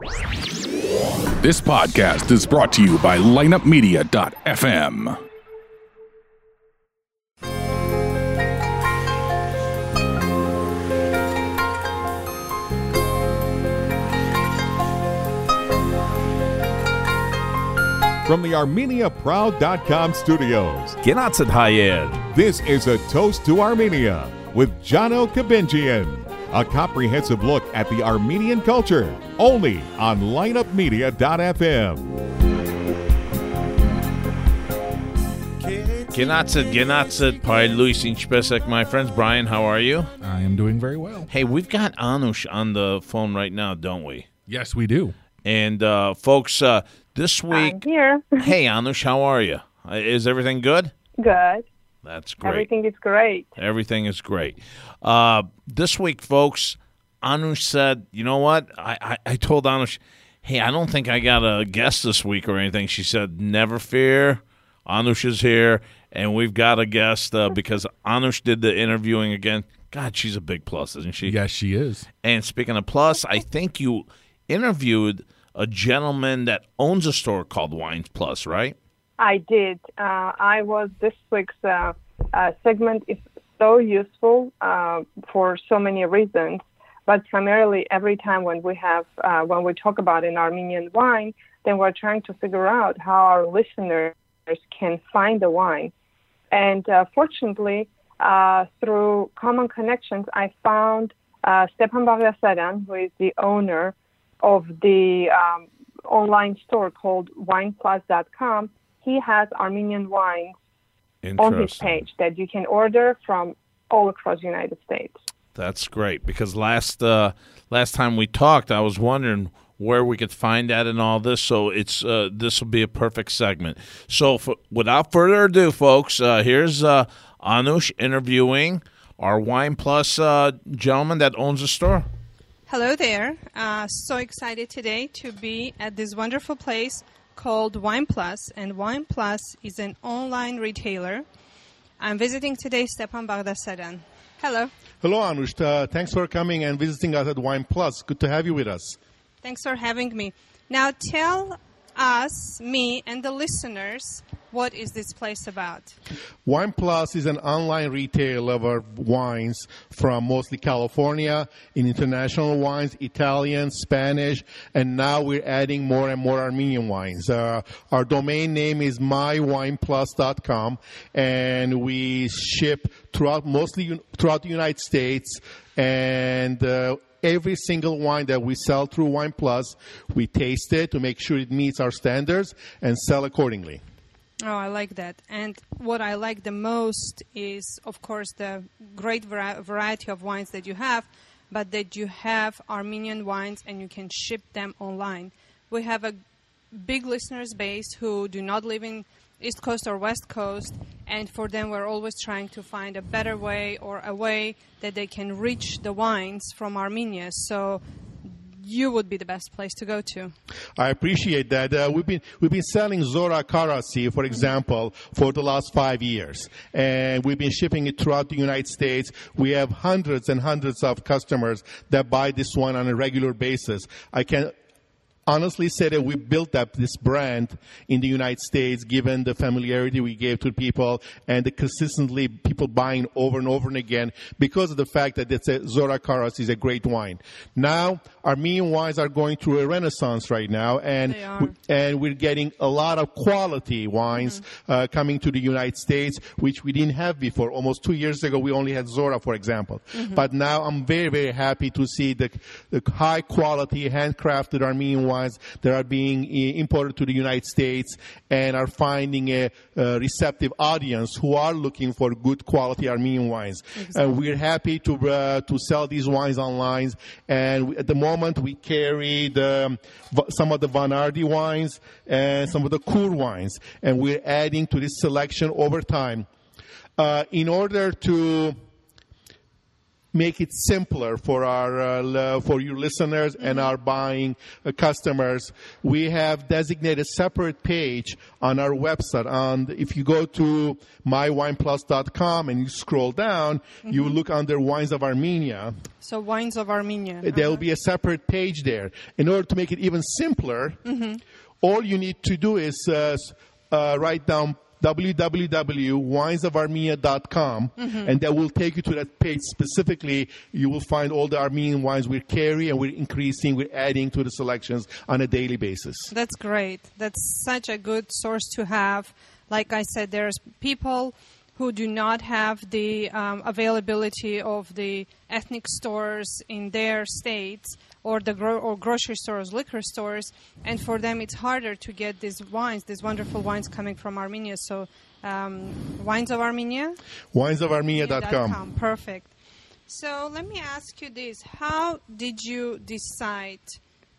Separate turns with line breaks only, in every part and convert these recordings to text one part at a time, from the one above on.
This podcast is brought to you by lineupmedia.fm.
From the ArmeniaProud.com studios,
Gennat Hayed.
this is A Toast to Armenia with Jono Kabinjian. A comprehensive look at the Armenian culture, only on lineupmedia.fm.
Gennat Gennat Pai Luis Inchpesek, my friends. Brian, how are you?
I am doing very well.
Hey, we've got Anush on the phone right now, don't we?
Yes, we do.
And uh, folks, uh, this week,
I'm here.
hey Anush, how are you? Uh, Is everything good?
Good.
That's great.
Everything is great.
Everything is great. Uh, this week, folks, Anush said, you know what? I, I, I told Anush, hey, I don't think I got a guest this week or anything. She said, never fear. Anush is here, and we've got a guest uh, because Anush did the interviewing again. God, she's a big plus, isn't she?
Yes, she is.
And speaking of plus, I think you interviewed a gentleman that owns a store called Wines Plus, right?
I did. Uh, I was this week's uh, uh, segment is so useful uh, for so many reasons, but primarily every time when we have uh, when we talk about an Armenian wine, then we're trying to figure out how our listeners can find the wine. And uh, fortunately, through common connections, I found Stepan Bagdasarian, who is the owner of the um, online store called wineplus.com. He has Armenian wines on his page that you can order from all across the United States.
That's great because last uh, last time we talked, I was wondering where we could find that and all this. So it's uh, this will be a perfect segment. So for, without further ado, folks, uh, here's uh, Anush interviewing our Wine Plus uh, gentleman that owns the store.
Hello there. Uh, so excited today to be at this wonderful place called Wine Plus, and Wine Plus is an online retailer. I'm visiting today Stepan Bagdasarian. Hello.
Hello, Anush. Uh, thanks for coming and visiting us at Wine Plus. Good to have you with us.
Thanks for having me. Now tell us, me, and the listeners, what is this place about?
Wine Plus is an online retail of our wines from mostly California, in international wines, Italian, Spanish, and now we're adding more and more Armenian wines. Uh, our domain name is mywineplus.com, and we ship throughout mostly throughout the United States and. Uh, Every single wine that we sell through Wine Plus, we taste it to make sure it meets our standards and sell accordingly.
Oh, I like that. And what I like the most is, of course, the great variety of wines that you have, but that you have Armenian wines and you can ship them online. We have a big listeners base who do not live in East Coast or West Coast, and for them, we're always trying to find a better way or a way that they can reach the wines from Armenia. So you would be the best place to go to.
I appreciate that. Uh, we've been we've been selling Zorah Karasi, for example, for the last five years, and we've been shipping it throughout the United States. We have hundreds and hundreds of customers that buy this one on a regular basis. I can honestly say that we built up this brand in the United States, given the familiarity we gave to people and the consistently people buying over and over and again because of the fact that it's a Zorah Karas is a great wine. Now, Armenian wines are going through a renaissance right now, and we- and we're getting a lot of quality wines uh, coming to the United States, which we didn't have before. Almost two years ago, we only had Zorah, for example. But now I'm very, very happy to see the, the high quality, handcrafted Armenian wines that are being imported to the United States and are finding a, uh receptive audience who are looking for good quality Armenian wines. And we're happy to uh, to sell these wines online. And we, at the moment, we carry the, some of the Van Ardi wines and some of the Kur wines, and we're adding to this selection over time. Uh, in order to make it simpler for our uh, for your listeners and our buying uh, customers. We have designated a separate page on our website. And if you go to mywineplus.com and you scroll down, you look under Wines of Armenia.
So wines of Armenia.
There will
Uh-huh.
be a separate page there. In order to make it even simpler, all you need to do is uh, uh, write down www.winesofarmenia.com and that will take you to that page specifically you will find all the armenian wines we carry and we're increasing we're adding to the selections on a daily basis
That's great. That's such a good source to have. Like I said, there's people who do not have the um, availability of the ethnic stores in their states or the gro- or grocery stores, liquor stores, and for them it's harder to get these wines, these wonderful wines coming from Armenia. So, um, wines of Armenia.
winesofarmenia.com
Perfect. So let me ask you this: How did you decide?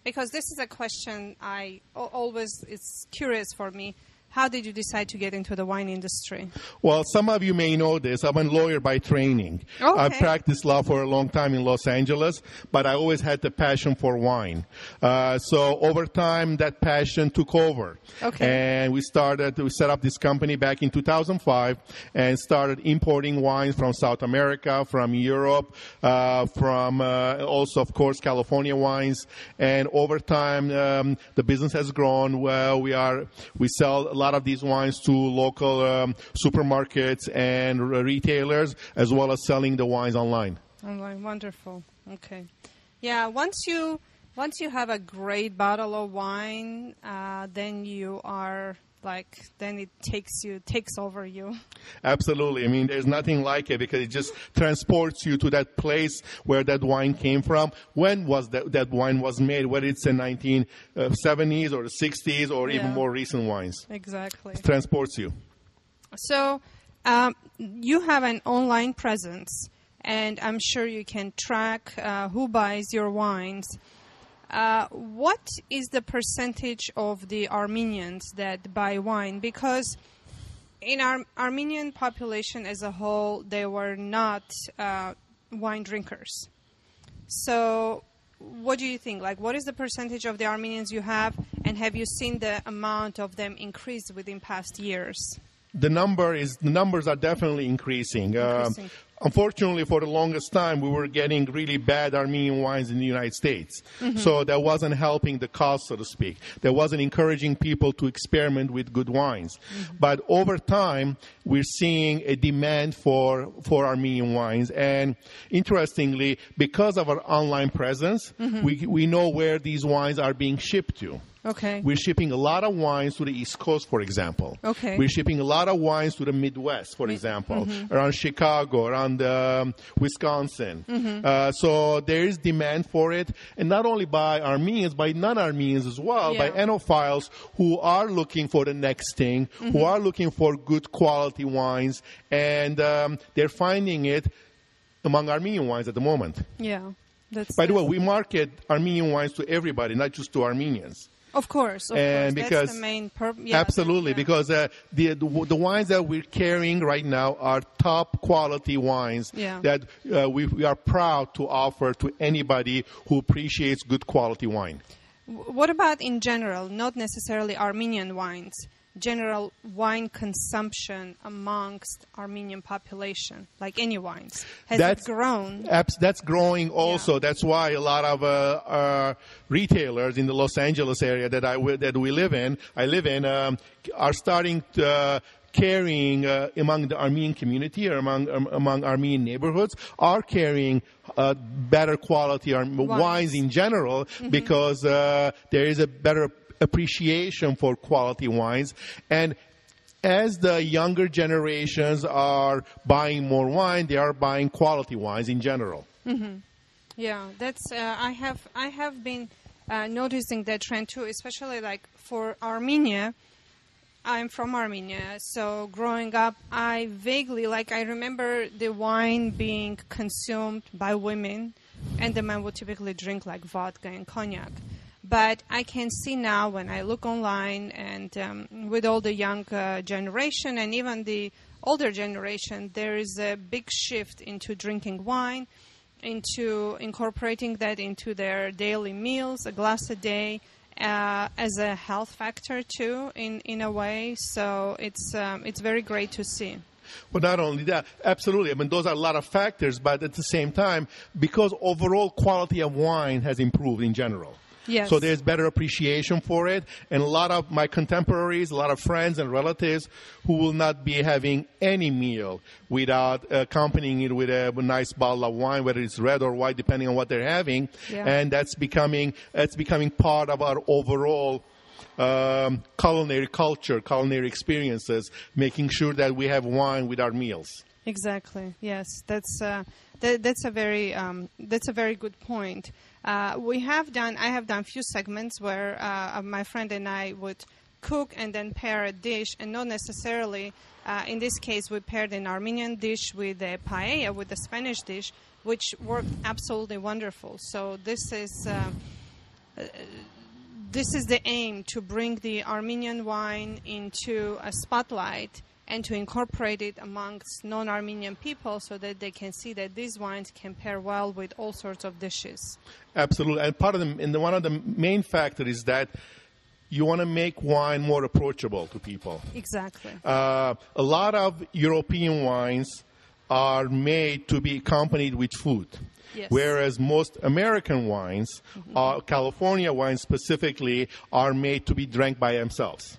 Because this is a question I always it's curious for me. How did you decide to get into the wine industry?
Well, some of you may know this. I'm a lawyer by training.
Okay.
I've practiced law for a long time in Los Angeles, but I always had the passion for wine. Uh, so over time, that passion took over.
Okay.
And we started, we set up this company back in 2005 and started importing wines from South America, from Europe, uh, from uh, also, of course, California wines. And over time, um, the business has grown. Well, we are, we sell lot of these wines to local um, supermarkets and retailers, as well as selling the wines online.
Online, wonderful. Okay, yeah. Once you once you have a great bottle of wine, uh, then you are like then it takes you takes over you.
Absolutely. I mean, there's nothing like it because it just transports you to that place where that wine came from. When was that, that wine was made? Whether it's in 1970s or the 60s or even more recent wines.
Exactly.
it Transports you.
So um, you have an online presence, and I'm sure you can track uh, who buys your wines. Uh, what is the percentage of the Armenians that buy wine? Because in our Armenian population as a whole, they were not uh, wine drinkers. So, what do you think? Like, what is the percentage of the Armenians you have, and have you seen the amount of them increase within past years?
The number is the numbers are definitely increasing. Um,
Increasing.
Unfortunately, for the longest time, we were getting really bad Armenian wines in the United States.
Mm-hmm.
So that wasn't helping the cause, so to speak. That wasn't encouraging people to experiment with good wines.
Mm-hmm.
But over time, we're seeing a demand for for Armenian wines. And interestingly, because of our online presence,
Mm-hmm.
we we know where these wines are being shipped to.
Okay.
We're shipping a lot of wines to the East Coast, for example.
Okay.
We're shipping a lot of wines to the Midwest, for example,
mm-hmm.
around Chicago, around um, Wisconsin.
Mm-hmm.
Uh, so there is demand for it, and not only by Armenians, by non-Armenians as well, by enophiles who are looking for the next thing,
Mm-hmm.
who are looking for good quality wines, and um, they're finding it among Armenian wines at the moment.
Yeah. That's
By the way, we market Armenian wines to everybody, not just to Armenians.
Of course, of
and
course,
because
that's the main purpose. Yeah,
absolutely
yeah.
because uh, the, the the wines that we're carrying right now are top quality wines
Yeah.
that uh, we, we are proud to offer to anybody who appreciates good quality wine.
What about in general, not necessarily Armenian wines, general wine consumption amongst Armenian population, like any wines? Has
That's-
it grown?
Abs- that's growing also. That's why a lot of uh, uh, retailers in the Los Angeles area that I that we live in, I live in, um, are starting to. Uh, carrying uh, among the Armenian community or among um, among Armenian neighborhoods are carrying uh, better quality Arm- wines. in general because uh, there is a better appreciation for quality wines and as the younger generations are buying more wine, they are buying quality wines in general.
Yeah, that's. Uh, I have. I have been uh, noticing that trend too, especially like for Armenia. I'm from Armenia, so growing up, I vaguely like I remember the wine being consumed by women, and the men would typically drink like vodka and cognac. But I can see now when I look online and um, with all the young uh, generation and even the older generation, there is a big shift into drinking wine into incorporating that into their daily meals, a glass a day, uh, as a health factor too, in, in a way. So it's um, it's very great to see.
Well, not only that, absolutely. I mean, those are a lot of factors, but at the same time, because overall quality of wine has improved in general.
Yes.
So there's better appreciation for it, and a lot of my contemporaries, a lot of friends and relatives who will not be having any meal without accompanying it with a nice bottle of wine, whether it's red or white, depending on what they're having,
Yeah.
and that's becoming that's becoming part of our overall um, culinary culture, culinary experiences, making sure that we have wine with our meals.
Exactly. Yes, that's uh, that, that's a very um, that's a very good point. Uh, we have done. I have done few segments where uh, my friend and I would cook and then pair a dish, and not necessarily. Uh, in this case, we paired an Armenian dish with a paella, with a Spanish dish, which worked absolutely wonderful. So this is. Uh, this is the aim to bring the Armenian wine into a spotlight and to incorporate it amongst non Armenian people so that they can see that these wines can pair well with all sorts of dishes.
Absolutely, and part of the and the, one of the main factors is that you want to make wine more approachable to people.
Exactly.
Uh, a lot of European wines are made to be accompanied with food.
Yes.
Whereas most American wines, uh, California wines specifically, are made to be drank by themselves.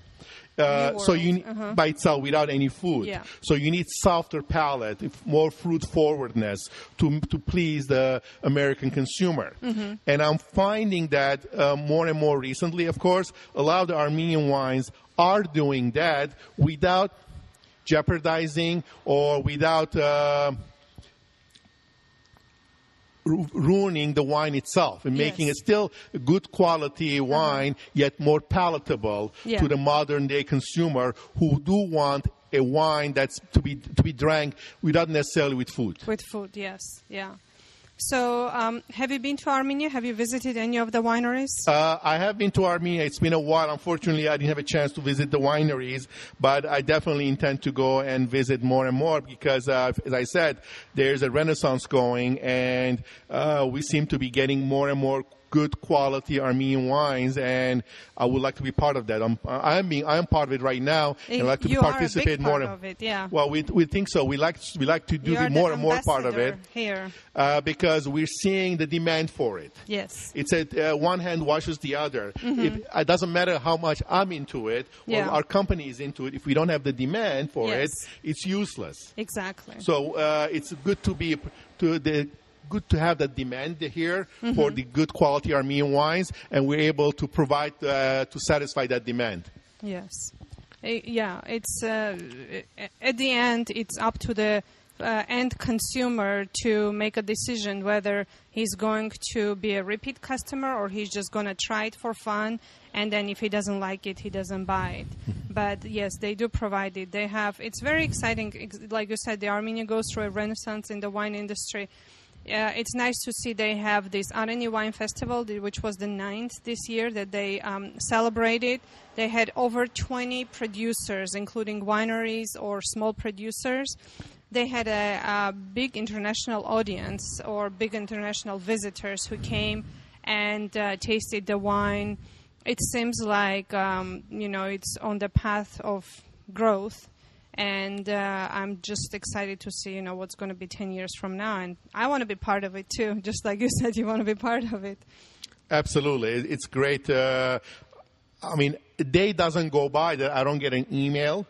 Uh, so you need
uh-huh.
by itself without any food.
Yeah.
So you need softer palate, more fruit forwardness to to please the American consumer.
Mm-hmm.
And I'm finding that uh, more and more recently, of course, a lot of the Armenian wines are doing that without jeopardizing or without. Uh, ruining the wine itself and making
Yes.
it still good quality uh-huh. wine yet more palatable
Yeah.
to the modern day consumer who do want a wine that's to be to be drank without necessarily with food
With food, yes. Yeah. So, um, have you been to Armenia? Have you visited any of the wineries?
Uh, I have been to Armenia. It's been a while. Unfortunately, I didn't have a chance to visit the wineries, but I definitely intend to go and visit more and more because, uh, as I said, there's a renaissance going, and uh, we seem to be getting more and more good quality Armenian wines, and I would like to be part of that. I'm, I am being, I am part of it right now, and I'd like to
you
participate
are a big
more.
part of it, yeah.
Well, we, we think so. We like we like to do more and more part of it
here.
uh, because we're seeing the demand for it.
Yes.
It's a uh, one hand washes the other. If, it doesn't matter how much I'm into it or
Mm-hmm. Yeah.
our company is into it. If we don't have the demand for
Yes.
it, it's useless.
Exactly.
So uh, it's good to be to the good to have that demand here
Mm-hmm.
for the good quality Armenian wines, and we're able to provide uh, to satisfy that demand.
Yes. Uh, yeah, it's uh, at the end it's up to the uh, end consumer to make a decision whether he's going to be a repeat customer or he's just going to try it for fun and then if he doesn't like it he doesn't buy it but yes they do provide it they have it's very exciting like you said the armenia goes through a renaissance in the wine industry uh, it's nice to see they have this Areni Wine Festival, which was the ninth this year that they um, celebrated. They had over 20 producers, including wineries or small producers. They had a, a big international audience or big international visitors who came and uh, tasted the wine. It seems like um, you know it's on the path of growth and uh, I'm just excited to see you know what's going to be 10 years from now and I want to be part of it too just like you said you want to be part of it
Absolutely, it's great. Uh, I mean, a day doesn't go by that I don't get an email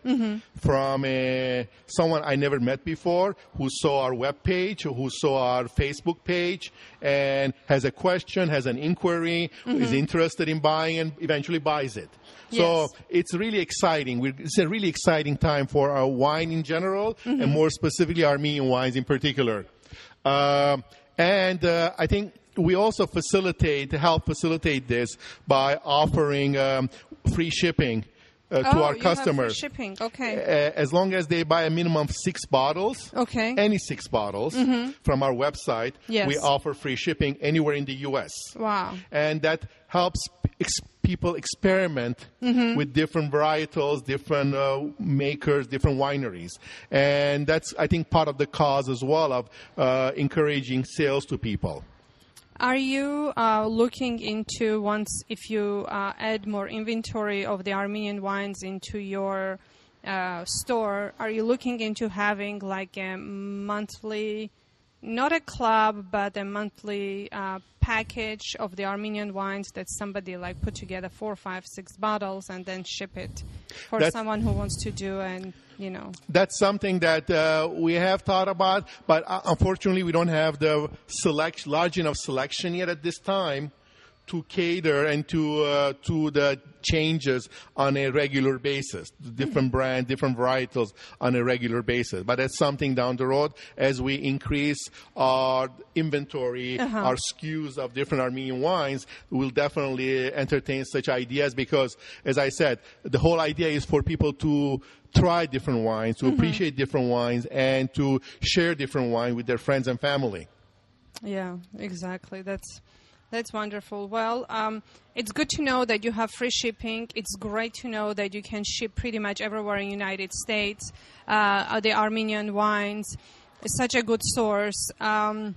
from uh, someone I never met before who saw our web page, who saw our Facebook page, and has a question, has an inquiry, is interested in buying, and eventually buys it. So
Yes.
it's really exciting. We're, it's a really exciting time for our wine in general, and more specifically Armenian wines in particular. Um, and uh, I think we also facilitate, help facilitate this by offering um, free shipping uh, to
oh,
our
have free
customers.
shipping okay
Uh, as long as they buy a minimum of six bottles,
Okay. Mm-hmm.
any six bottles from our website,
Yes.
we offer free shipping anywhere in the U.S.
wow
And that helps ex- people experiment with different varietals, different uh, makers, different wineries, and that's I think part of the cause as well of uh, encouraging sales to people.
Are you uh, looking into once if you uh, add more inventory of the Armenian wines into your uh, store? Are you looking into having like a monthly, not a club, but a monthly uh, package of the Armenian wines that somebody like put together four, five, six bottles and then ship it for
That's-
someone who wants to do and you know.
That's something that uh, we have thought about, but uh, unfortunately, we don't have the select large enough selection yet at this time to cater and to uh, to the changes on a regular basis, different mm-hmm. brand, different varietals on a regular basis. But that's something down the road as we increase our inventory, uh-huh. our SKUs of different Armenian wines, we'll definitely entertain such ideas because, as I said, the whole idea is for people to try different wines, to mm-hmm. appreciate different wines, and to share different wine with their friends and family.
Yeah, exactly. That's that's wonderful. Well, um, it's good to know that you have free shipping. It's great to know that you can ship pretty much everywhere in the United States. Uh, the Armenian wines is such a good source. Um,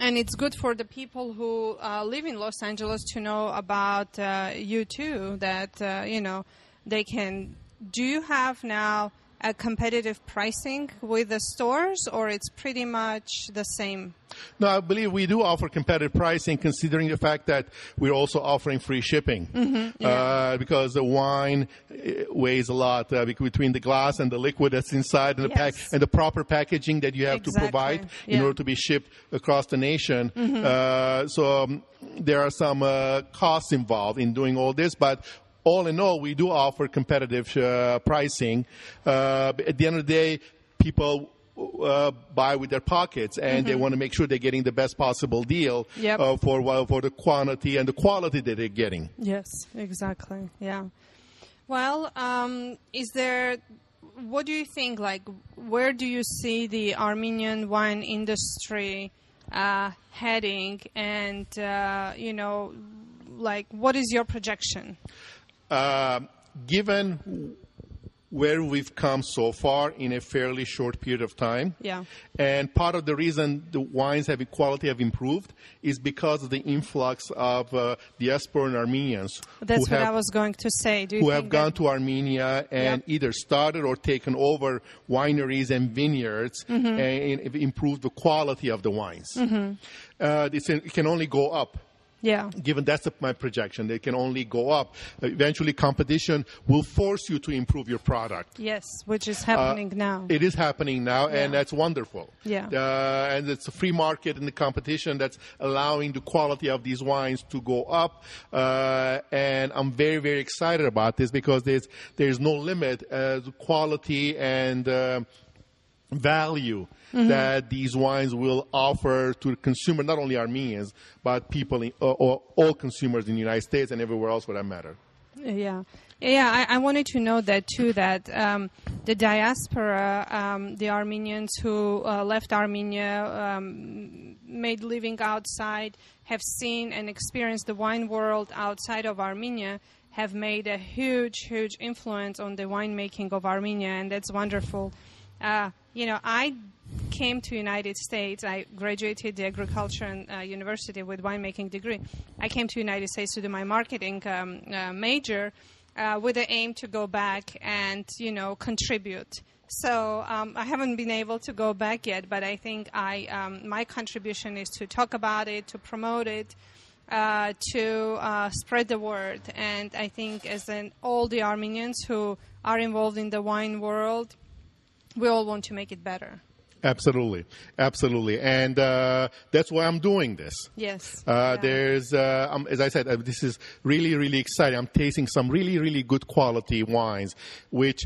and it's good for the people who uh, live in Los Angeles to know about uh, you too. That uh, you know they can. Do you have now a competitive pricing with the stores, or it's pretty much the same?
No, I believe we do offer competitive pricing, considering the fact that we're also offering free shipping. uh, because the wine uh, weighs a lot uh, between the glass and the liquid that's inside, and the pack and the proper packaging that you have
Exactly.
to provide in
Yeah. Mm-hmm.
order to be shipped across the nation. Uh, so um, there are some uh, costs involved in doing all this, but. All in all, we do offer competitive uh, pricing. Uh, at the end of the day, people uh, buy with their pockets, and they want to make sure they're getting the best possible deal
Mm-hmm. Yep.
uh, for well, for the quantity and the quality that they're getting.
Yes, exactly. Yeah. Well, um, is there? What do you think? Like, where do you see the Armenian wine industry uh, heading? And uh, you know, like, what is your projection?
Um given where we've come so far in a fairly short period of time,
Yeah.
and part of the reason the wines have quality have improved is because of the influx of uh, diasporan Armenians
That's
who
what
have
I was going to say.
Who have gone to Armenia and
Yeah.
either started or taken over wineries and vineyards
Mm-hmm.
and improved the quality of the wines. Uh, this, it can only go up.
Yeah.
Given that's my projection, they can only go up. Eventually, competition will force you to improve your product.
Yes, which is happening now.
It is happening now, and that's wonderful.
Yeah.
Uh, and it's a free market and the competition that's allowing the quality of these wines to go up. Uh, and I'm very, very excited about this because there's there's no limit as quality and uh, value
Mm-hmm.
that these wines will offer to the consumer, not only Armenians, but people, in, or, or all consumers in the United States and everywhere else for that matter.
Yeah, yeah. I, I wanted to know that too. That um, the diaspora, um, the Armenians who uh, left Armenia, um, made living outside, have seen and experienced the wine world outside of Armenia, have made a huge, huge influence on the winemaking of Armenia, and that's wonderful. Uh, you know, I came to United States. I graduated the agriculture and, uh, university with winemaking degree. I came to United States to do my marketing um, uh, major uh, with the aim to go back and you know contribute. So um, I haven't been able to go back yet, but I think I um, my contribution is to talk about it, to promote it. Uh, to uh, spread the word, and I think as in all the Armenians who are involved in the wine world, we all want to make it better.
Absolutely, absolutely, and uh, that's why I'm doing this.
Yes.
Uh,
Yeah.
There's, uh, um, as I said, uh, this is really, really exciting. I'm tasting some really, really good quality wines, which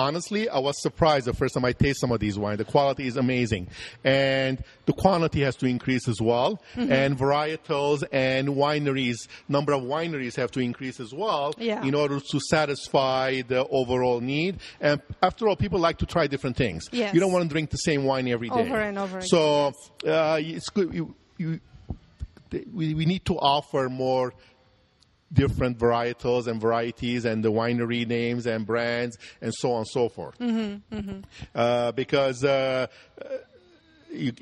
honestly, I was surprised the first time I taste some of these wines. The quality is amazing. And the quantity has to increase as well.
Mm-hmm.
And varietals and wineries, number of wineries have to increase as well
Yeah.
in order to satisfy the overall need. And after all, people like to try different things.
Yes.
You don't want to drink the same wine every day.
Over and over again,
So uh, it's good. You, you, we, we need to offer more different varietals and varieties and the winery names and brands and so on and so forth. Uh, because uh, you,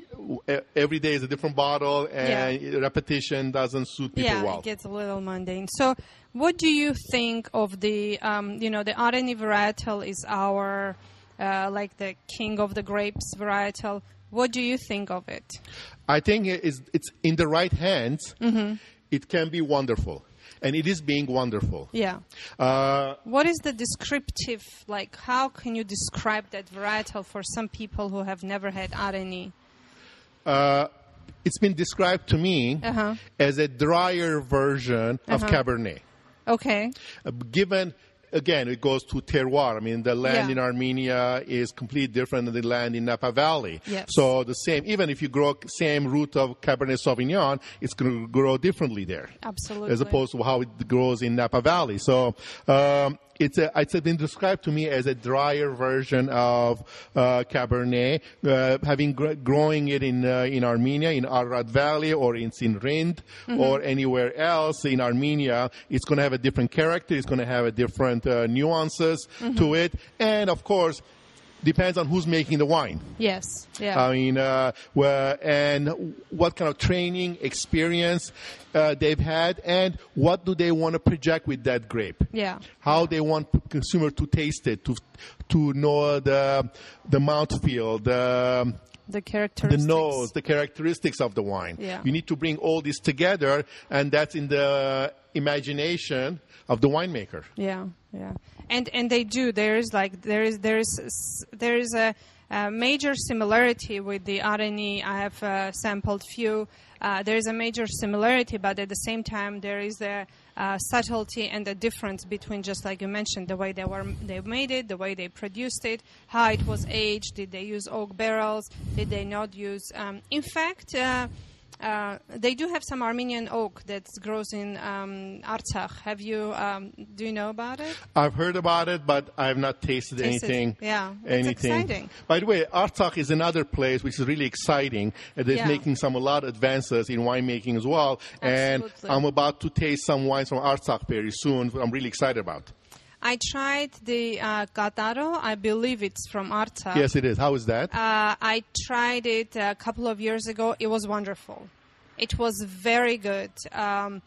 every day is a different bottle and repetition doesn't suit people
yeah,
well.
it gets a little mundane. So, what do you think of the, um, you know, the Areni varietal is our, uh, like the king of the grapes varietal. What do you think of it?
I think it is, it's in the right hands.
Mm-hmm.
It can be wonderful, and it is being wonderful.
Yeah.
Uh,
What is the descriptive, like, how can you describe that varietal for some people who have never had Areni?
uh, it's been described to me
Uh-huh.
as a drier version of Cabernet.
Okay.
Uh, given again it goes to terroir i mean the land
Yeah.
in armenia is completely different than the land in napa valley
Yes.
so the same even if you grow same root of cabernet sauvignon it's going to grow differently there
Absolutely.
as opposed to how it grows in napa valley so um, it's a, it's been described to me as a drier version of uh, Cabernet, uh, having gr- growing it in uh, in Armenia, in Ararat Valley, or in Sinrind, or anywhere else in Armenia. It's going to have a different character. It's going to have a different uh, nuances to it, and of course, depends on who's making the wine.
Yes. Yeah.
I mean, uh, where, and what kind of training, experience uh, they've had, and what do they want to project with that grape?
Yeah.
How they want consumer to taste it, to to know the the mouthfeel, the
the characteristics, the
nose, the characteristics of the wine.
Yeah.
You need to bring all this together, and that's in the imagination of the winemaker.
Yeah, yeah, and and they do. There is like there is there is there is a, a major similarity with the Areni. I have uh, sampled few. Uh, there is a major similarity, but at the same time there is a subtlety and a difference between just like you mentioned the way they were they made it, the way they produced it, how it was aged. Did they use oak barrels? Did they not use? Um, in fact. Uh, uh, they do have some Armenian oak that grows in um, Artsakh. Have you? Um, do you know about it?
I've heard about it, but I have not tasted,
Tasted-
anything.
yeah, it's
anything.
exciting.
By the way, Artsakh is another place which is really exciting and is
Yeah.
making some a lot of advances in winemaking as well.
Absolutely.
And I'm about to taste some wines from Artsakh very soon. I'm really excited about.
I tried the uh, Kataro. I believe it's from Arta.
Yes, it is. How is that?
Uh, I tried it a couple of years ago. It was wonderful. It was very good. Um,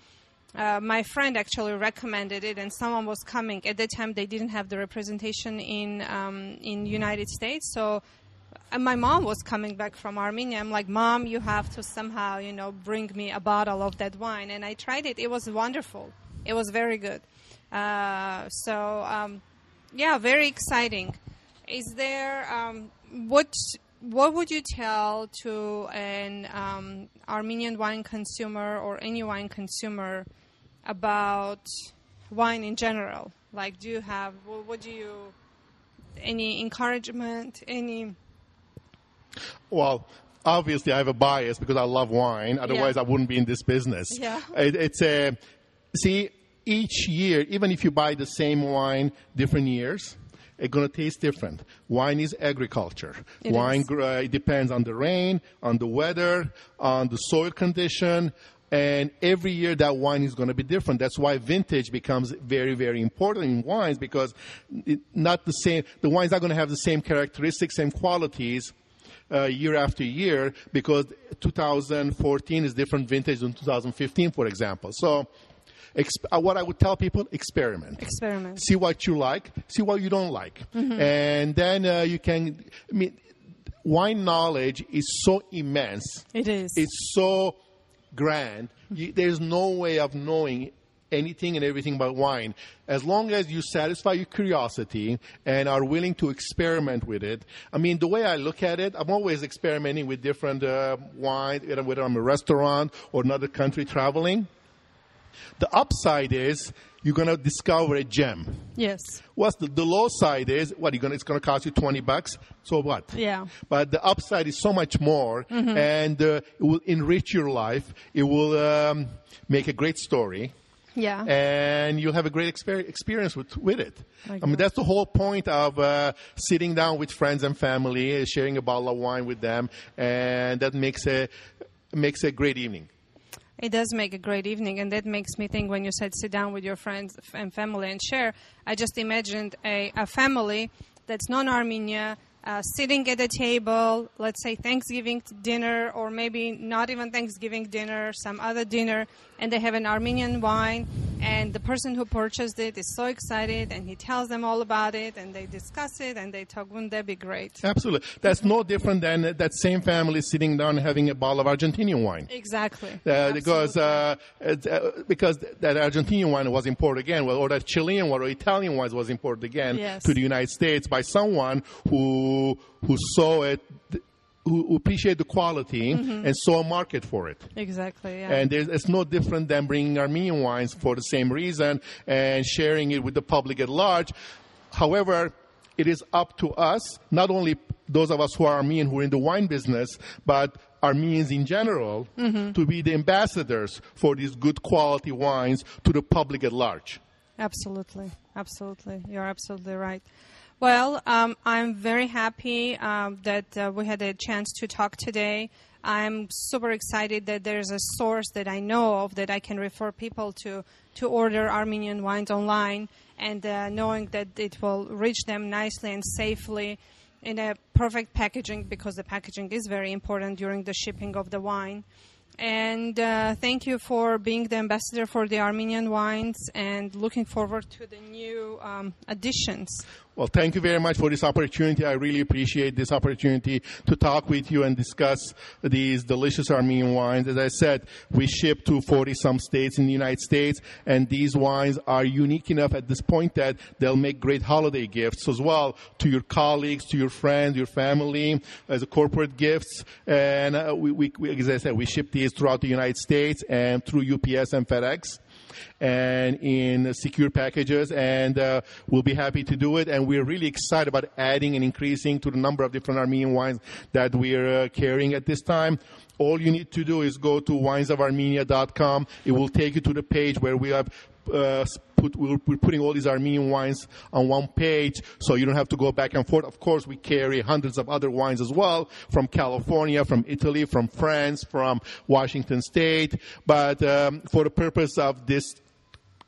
uh, my friend actually recommended it, and someone was coming at that time. They didn't have the representation in um, in United States, so and my mom was coming back from Armenia. I'm like, Mom, you have to somehow, you know, bring me a bottle of that wine. And I tried it. It was wonderful. It was very good. Uh, so, um, yeah, very exciting. Is there um, what? What would you tell to an um, Armenian wine consumer or any wine consumer about wine in general? Like, do you have? What, what do you? Any encouragement? Any?
Well, obviously, I have a bias because I love wine. Otherwise,
Yeah.
I wouldn't be in this business.
Yeah.
It, it's a see each year, even if you buy the same wine different years. It's going to taste different. Wine is agriculture.
It
wine uh, it depends on the rain, on the weather, on the soil condition, and every year that wine is going to be different. That's why vintage becomes very, very important in wines because it, not the same. The wines are going to have the same characteristics, same qualities uh, year after year because 2014 is different vintage than 2015, for example. So, exp- uh, what I would tell people: experiment.
Experiment.
See what you like. See what you don't like, and then uh, you can. I mean, wine knowledge is so immense.
It is.
It's so grand. You, there's no way of knowing anything and everything about wine. As long as you satisfy your curiosity and are willing to experiment with it. I mean, the way I look at it, I'm always experimenting with different uh, whether whether I'm a restaurant or another country traveling. The upside is you're going to discover a gem.
yes.
What's the, the low side is what you're gonna it's gonna cost you twenty bucks. So what?
Yeah.
But the upside is so much more, and uh, it will enrich your life. It will um, make a great story,
Yeah.
and you'll have a great exper- experience with with it.
I
I mean, that's the whole point of uh, sitting down with friends and family, sharing a bottle of wine with them, and that makes a makes a great evening.
It does make a great evening, and that makes me think when you said sit down with your friends and family and share. I just imagined a, a family that's non-Armenia uh, sitting at a table, let's say Thanksgiving dinner, or maybe not even Thanksgiving dinner, some other dinner, and they have an Armenian wine, and the person who purchased it is so excited, and he tells them all about it, and they discuss it, and they talk. Wouldn't that be great?
Absolutely. That's no different than that same family sitting down having a bottle of Argentinian wine.
Exactly.
Uh, because uh, uh, because that Argentinian wine was imported again, well, or that Chilean wine or Italian wine was imported again
Yes.
to the United States by someone who who saw it, who, who appreciate the quality mm-hmm. and saw a market for it.
Exactly. Yeah.
And there's, it's no different than bringing Armenian wines for the same reason and sharing it with the public at large. However, it is up to us, not only those of us who are Armenian who are in the wine business, but Armenians in general, mm-hmm. to be the ambassadors for these good quality wines to the public at large.
Absolutely, absolutely. You're absolutely right. Well, um, I'm very happy um, that uh, we had a chance to talk today. I'm super excited that there's a source that I know of that I can refer people to to order Armenian wines online, and uh, knowing that it will reach them nicely and safely in a perfect packaging because the packaging is very important during the shipping of the wine. And uh, thank you for being the ambassador for the Armenian wines and looking forward to the new um, additions.
Well, thank you very much for this opportunity. I really appreciate this opportunity to talk with you and discuss these delicious Armenian wines. As I said, we ship to 40 some states in the United States, and these wines are unique enough at this point that they'll make great holiday gifts as well to your colleagues, to your friends, your family, as a corporate gifts. And uh, we, we, as I said, we ship these throughout the United States and through UPS and FedEx and in secure packages and uh, we'll be happy to do it. And we're really excited about adding and increasing to the number of different armenian wines that we're uh, carrying at this time. All you need to do is go to winesofarmenia.com it will take you to the page where we have uh, put, we're, we're putting all these Armenian wines on one page, so you don't have to go back and forth. Of course, we carry hundreds of other wines as well from California, from Italy, from France, from Washington State. But um, for the purpose of this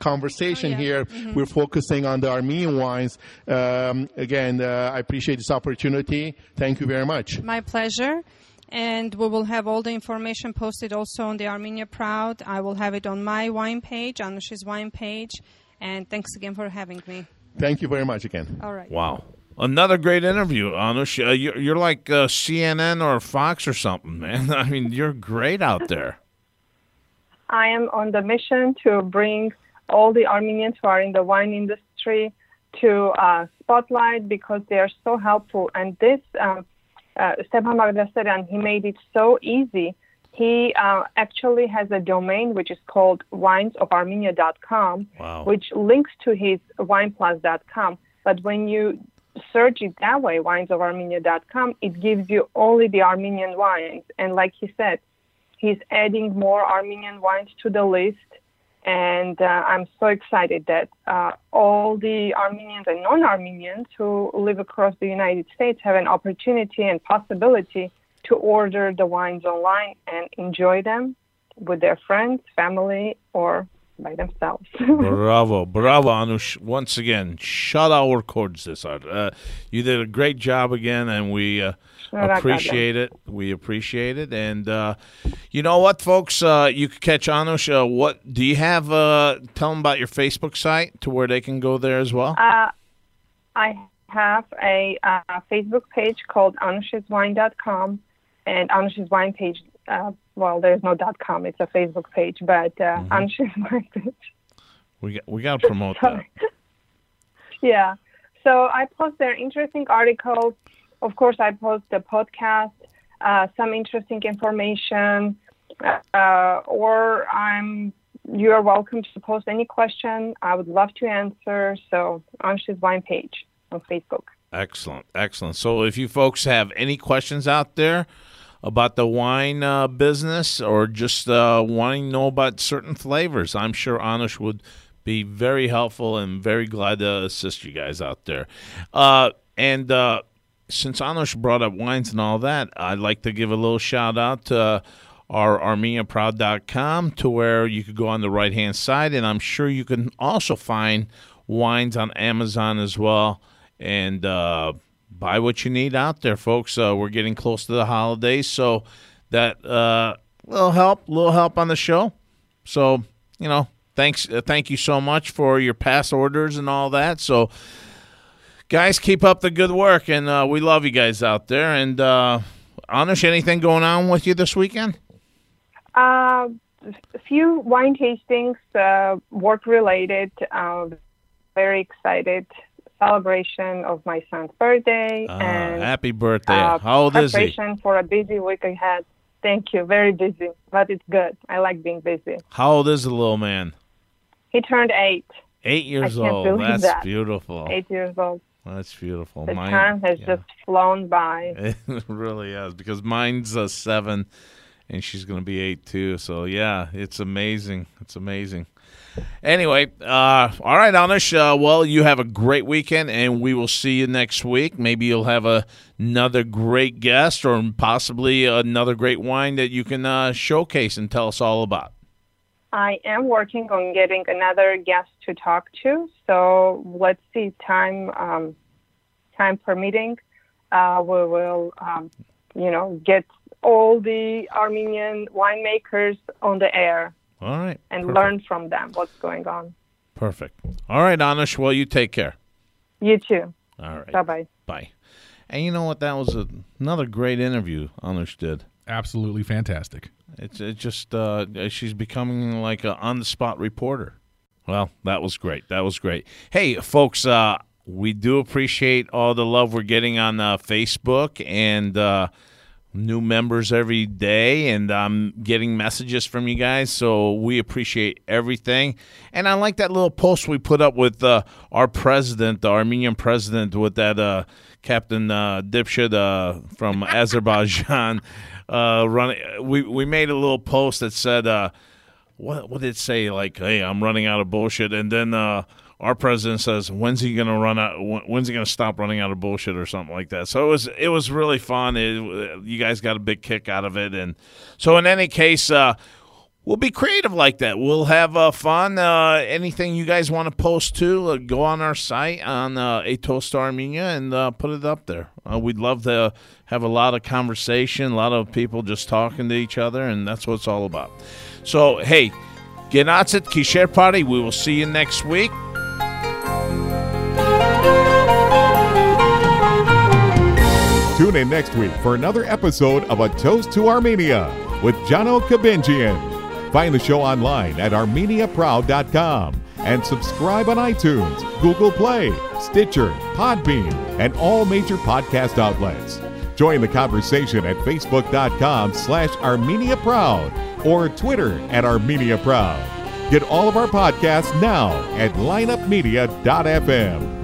conversation
Oh, yeah.
here, we're focusing on the Armenian wines. Um, again, uh, I appreciate this opportunity. Thank you very much.
My pleasure. And we will have all the information posted also on the Armenia Proud. I will have it on my wine page, Anush's wine page. And thanks again for having me.
Thank you very much again.
All right.
Wow. Another great interview, Anush. Uh, you're, you're like uh, CNN or Fox or something, man. I mean, you're great out there.
I am on the mission to bring all the Armenians who are in the wine industry to uh, spotlight because they are so helpful. And this, um, uh, Stepan Bagdasarian, he made it so easy. He uh, actually has a domain which is called winesofarmenia.com,
Wow.
which links to his wineplus.com. But when you search it that way, winesofarmenia.com, it gives you only the Armenian wines. And like he said, he's adding more Armenian wines to the list. And uh, I'm so excited that uh, all the Armenians and non Armenians who live across the United States have an opportunity and possibility to order the wines online and enjoy them with their friends, family, or by themselves.
bravo, bravo, Anush. Once again, shut our cords this out. Uh, you did a great job again, and we uh, appreciate it. We appreciate it. And uh, you know what, folks? Uh, you can catch Anush. Uh, what do you have? Uh, tell them about your Facebook site to where they can go there as well.
Uh, I have a uh, Facebook page called anusheswine.com and Anush's wine page. Uh, well, there's no .com; it's a Facebook page, but uh,
Mm-hmm.
Anush's wine page.
we got, we got to promote that.
Yeah. So I post there interesting articles. Of course, I post the podcast, uh, some interesting information, uh, or I'm. You are welcome to post any question. I would love to answer. So Anush's wine page on Facebook.
Excellent, excellent. So, if you folks have any questions out there about the wine uh, business or just uh, wanting to know about certain flavors, I'm sure Anush would be very helpful and very glad to assist you guys out there. Uh, and uh, since Anush brought up wines and all that, I'd like to give a little shout out to our ArmeniaProud.com to where you could go on the right hand side, and I'm sure you can also find wines on Amazon as well. And uh, buy what you need out there, folks. Uh, we're getting close to the holidays, so that uh, little help, little help on the show. So you know, thanks, uh, thank you so much for your past orders and all that. So, guys, keep up the good work, and uh, we love you guys out there. And uh, Anush, anything going on with you this weekend?
Uh, a few wine tastings, uh, work related. Uh, very excited celebration of my son's birthday
Ah,
and
happy birthday!
uh,
How old is he?
for a busy week ahead. Thank you. Very busy, but it's good. I like being busy.
How old is the little man?
He turned eight,
Eight years old. That's
that.
beautiful.
eight years old.
That's beautiful.
The
Mine-
time has
yeah.
just flown by.
It really is because mine's a seven, and she's going to be eight too. So yeah, it's amazing. It's amazing. Anyway, uh, all right, Anush. Uh, well, you have a great weekend, and we will see you next week. Maybe you'll have a, another great guest, or possibly another great wine that you can uh, showcase and tell us all about.
I am working on getting another guest to talk to. So let's see, time um, time permitting, uh, we will, um, you know, get all the Armenian winemakers on the air
All right,
and
perfect.
learn from them what's going on.
Perfect. All right, Anush. Well, you take care.
You too.
All right.
Bye bye.
Bye. And you know what? That was a, another great interview Anush did.
Absolutely fantastic.
It's it just uh, she's becoming like an on the spot reporter. Well, that was great. That was great. Hey, folks, uh, we do appreciate all the love we're getting on uh, Facebook and uh, new members every day, and I'm getting messages from you guys. So we appreciate everything. And I like that little post we put up with uh, our president, the Armenian president, with that uh, Captain uh, Dipshit uh, from Azerbaijan. Uh, running, we we made a little post that said, uh, "What what did it say?" Like, "Hey, I'm running out of bullshit," and then uh, our president says, "When's he gonna run out? When's he gonna stop running out of bullshit or something like that?" So it was it was really fun. It, you guys got a big kick out of it, and so in any case. Uh, We'll be creative like that. We'll have uh, fun. Uh, anything you guys want to post to, uh, go on our site on uh, A Toast Armenia and uh, put it up there. Uh, we'd love to have a lot of conversation, a lot of people just talking to each other, and that's what it's all about. So, hey, Genatsit Kisher Party. We will see you next week.
Tune in next week for another episode of A Toast to Armenia with Jono Kabinjian. Find the show online at armeniaproud.com and subscribe on iTunes, Google Play, Stitcher, Podbean, and all major podcast outlets. Join the conversation at facebook.com slash armeniaproud or Twitter at armeniaproud. Get all of our podcasts now at lineupmedia.fm.